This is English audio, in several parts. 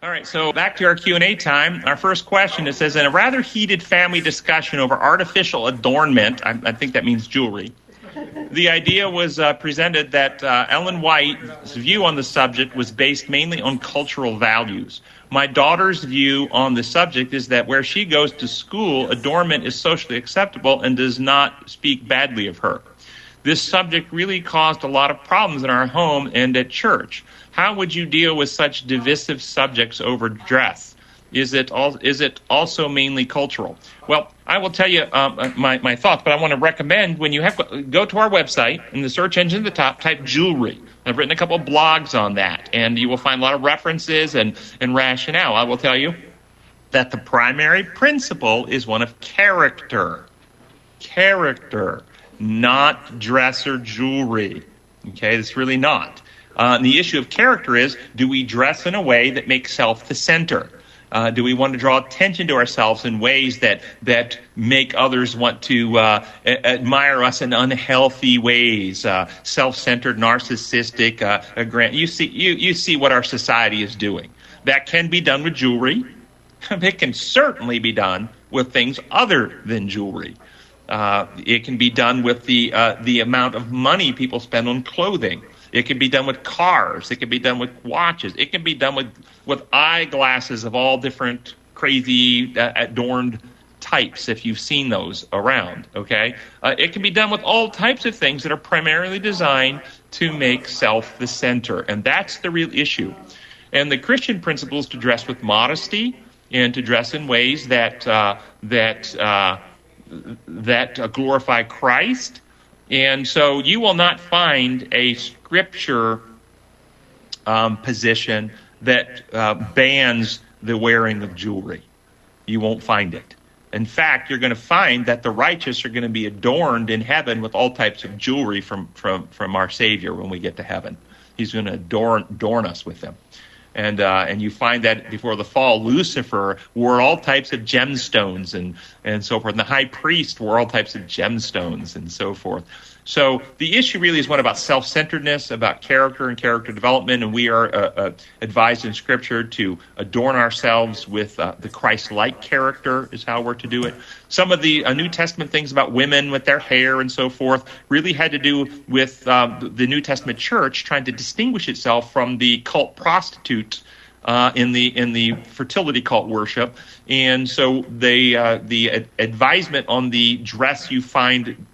All right, so back to our Q&A time. Our first question, it says, in a rather heated family discussion over artificial adornment, I, I think that means jewelry, the idea was uh, presented that uh, Ellen White's view on the subject was based mainly on cultural values. My daughter's view on the subject is that where she goes to school, adornment is socially acceptable and does not speak badly of her. This subject really caused a lot of problems in our home and at church. How would you deal with such divisive subjects over dress? Is it all, is it also mainly cultural? Well, I will tell you um, uh, my, my thoughts, but I want to recommend when you have go to our website in the search engine at the top, type jewelry. I've written a couple of blogs on that, and you will find a lot of references and, and rationale. I will tell you that the primary principle is one of character. Character, not dress or jewelry. Okay, it's really not. Uh, the issue of character is do we dress in a way that makes self the center? Uh, do we want to draw attention to ourselves in ways that that make others want to uh, a- admire us in unhealthy ways, uh, self-centered, narcissistic? Uh, grant you see you you see what our society is doing. That can be done with jewelry. it can certainly be done with things other than jewelry. Uh, it can be done with the uh, the amount of money people spend on clothing. It can be done with cars. It can be done with watches. It can be done with, with eyeglasses of all different crazy uh, adorned types if you've seen those around. Okay, uh, it can be done with all types of things that are primarily designed to make self the center, and that's the real issue. And the Christian principle is to dress with modesty and to dress in ways that uh, that uh, that glorify Christ. And so you will not find a scripture um, position that uh, bans the wearing of jewelry. You won't find it. In fact, you're going to find that the righteous are going to be adorned in heaven with all types of jewelry from, from, from our Savior when we get to heaven. He's going to adorn, adorn us with them. And, uh, and you find that before the fall, Lucifer wore all types of gemstones and, and so forth. And the high priest wore all types of gemstones and so forth. So the issue really is one about self centeredness, about character and character development, and we are uh, uh, advised in Scripture to adorn ourselves with uh, the Christ like character, is how we're to do it. Some of the uh, New Testament things about women with their hair and so forth really had to do with um, the New Testament church trying to distinguish itself from the cult prostitute. Uh, in the in the fertility cult worship, and so they uh, the advisement on the dress you find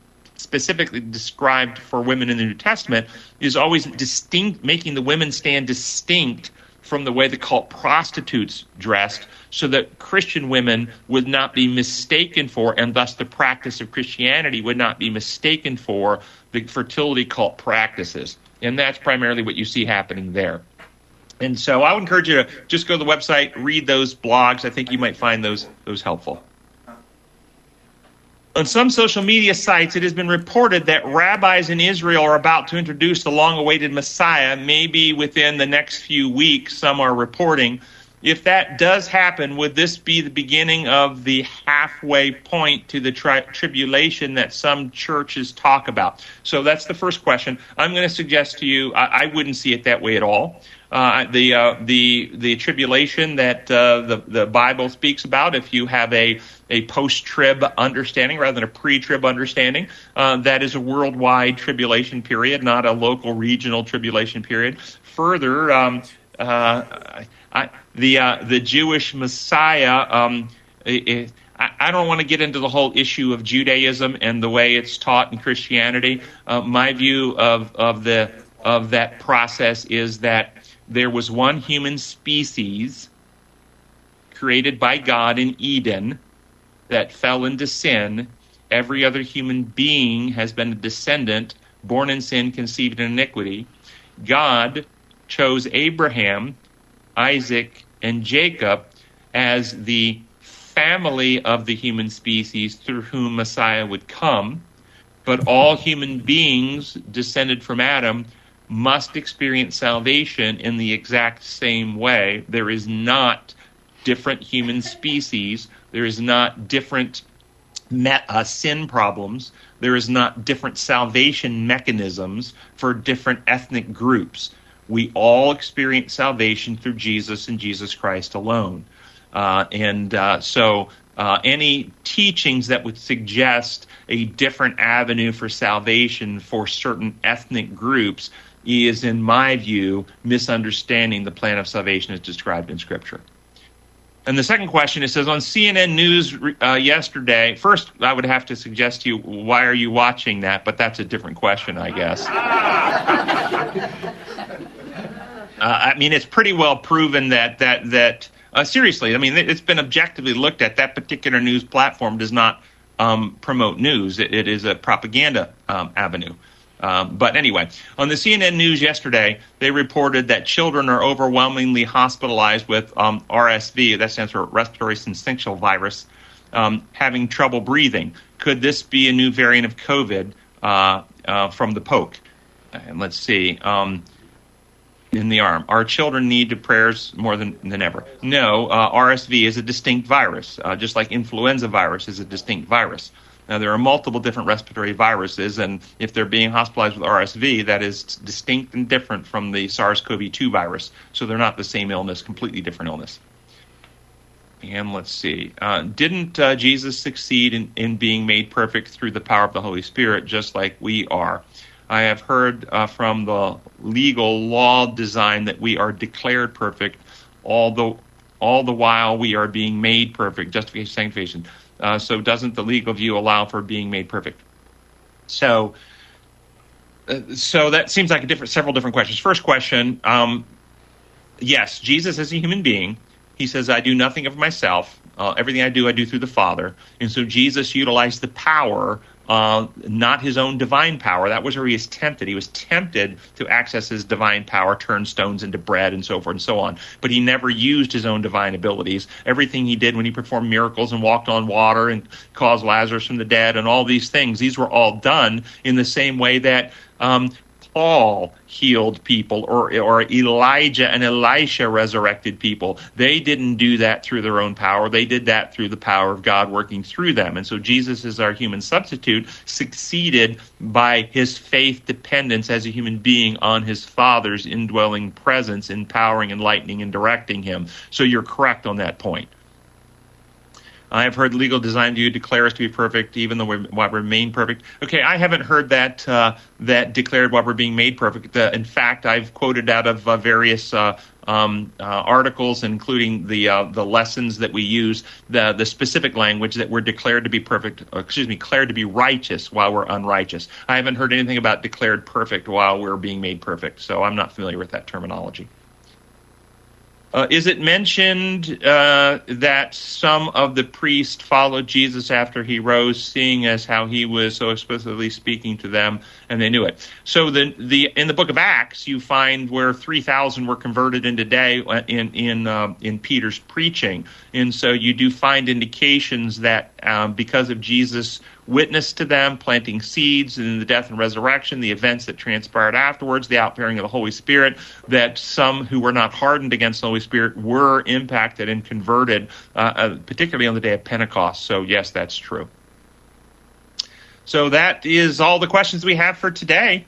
specifically described for women in the New Testament is always distinct, making the women stand distinct from the way the cult prostitutes dressed, so that Christian women would not be mistaken for, and thus the practice of Christianity would not be mistaken for the fertility cult practices. And that's primarily what you see happening there. And so I would encourage you to just go to the website, read those blogs. I think you might find those those helpful. On some social media sites, it has been reported that rabbis in Israel are about to introduce the long awaited Messiah, maybe within the next few weeks, some are reporting. If that does happen, would this be the beginning of the halfway point to the tri- tribulation that some churches talk about? So that's the first question. I'm going to suggest to you, I, I wouldn't see it that way at all uh, the uh, the the tribulation that uh, the the Bible speaks about. If you have a a post trib understanding rather than a pre trib understanding, uh, that is a worldwide tribulation period, not a local regional tribulation period. Further, um, uh, The uh, the Jewish Messiah. Um, it, I don't want to get into the whole issue of Judaism and the way it's taught in Christianity. my view of of the of that process is that there was one human species created by God in Eden that fell into sin. Every other human being has been a descendant born in sin, conceived in iniquity. God chose Abraham, Isaac, and Jacob as the family of the human species through whom Messiah would come. But all human beings descended from Adam must experience salvation in the exact same way. There is not different human species. There is not different met, uh, sin problems. There is not different salvation mechanisms for different ethnic groups. We all experience salvation through Jesus and Jesus Christ alone. Uh, and uh, so uh, any teachings that would suggest a different avenue for salvation for certain ethnic groups is, in my view, misunderstanding the plan of salvation as described in Scripture. And the second question it says on CNN News uh, yesterday. First, I would have to suggest to you, why are you watching that? But that's a different question, I guess. uh, I mean, it's pretty well proven that that that uh, seriously. I mean, it's been objectively looked at. That particular news platform does not um, promote news. It, it is a propaganda um, avenue. Um, but anyway, on the CNN News yesterday, they reported that children are overwhelmingly hospitalized with um, RSV, that stands for respiratory syncytial virus, um, having trouble breathing. Could this be a new variant of COVID uh, uh, from the poke? And let's see. Um, in the arm. Our children need to prayers more than, than ever. No, uh, RSV is a distinct virus, uh, just like influenza virus is a distinct virus. Now, there are multiple different respiratory viruses, and if they're being hospitalized with RSV, that is distinct and different from the SARS CoV 2 virus. So they're not the same illness, completely different illness. And let's see. Uh, didn't uh, Jesus succeed in, in being made perfect through the power of the Holy Spirit, just like we are? I have heard uh, from the legal law design that we are declared perfect, all the all the while we are being made perfect, justification, sanctification. Uh, so doesn't the legal view allow for being made perfect? So, uh, so that seems like a different, several different questions. First question: um, Yes, Jesus is a human being. He says, "I do nothing of myself. Uh, everything I do, I do through the Father." And so Jesus utilized the power uh, not his own divine power. That was where he was tempted. He was tempted to access his divine power, turn stones into bread, and so forth and so on. But he never used his own divine abilities. Everything he did when he performed miracles and walked on water and caused Lazarus from the dead and all these things, these were all done in the same way that um, Paul healed people or, or Elijah and Elisha resurrected people. They didn't do that through their own power. They did that through the power of God working through them. And so Jesus is our human substitute, succeeded by his faith dependence as a human being on his Father's indwelling presence, empowering, enlightening, and directing him. So you're correct on that point. I have heard legal design view declare us to be perfect, even though we while remain perfect. Okay, I haven't heard that uh, that declared while we're being made perfect. Uh, in fact, I've quoted out of uh, various uh, um, uh, articles, including the uh, the lessons that we use, the the specific language that we're declared to be perfect. excuse me, declared to be righteous while we're unrighteous. I haven't heard anything about declared perfect while we're being made perfect, so I'm not familiar with that terminology. Uh, is it mentioned uh, that some of the priests followed Jesus after he rose, seeing as how he was so explicitly speaking to them, and they knew it? So the the in the book of Acts, you find where three thousand were converted in a day uh, in in uh, in Peter's preaching, and so you do find indications that um, because of Jesus' witness to them, planting seeds in the death and resurrection, the events that transpired afterwards, the outpouring of the Holy Spirit, that some who were not hardened against the Holy Spirit were impacted and converted, uh, uh, particularly on the day of Pentecost. So, yes, that's true. So, that is all the questions we have for today.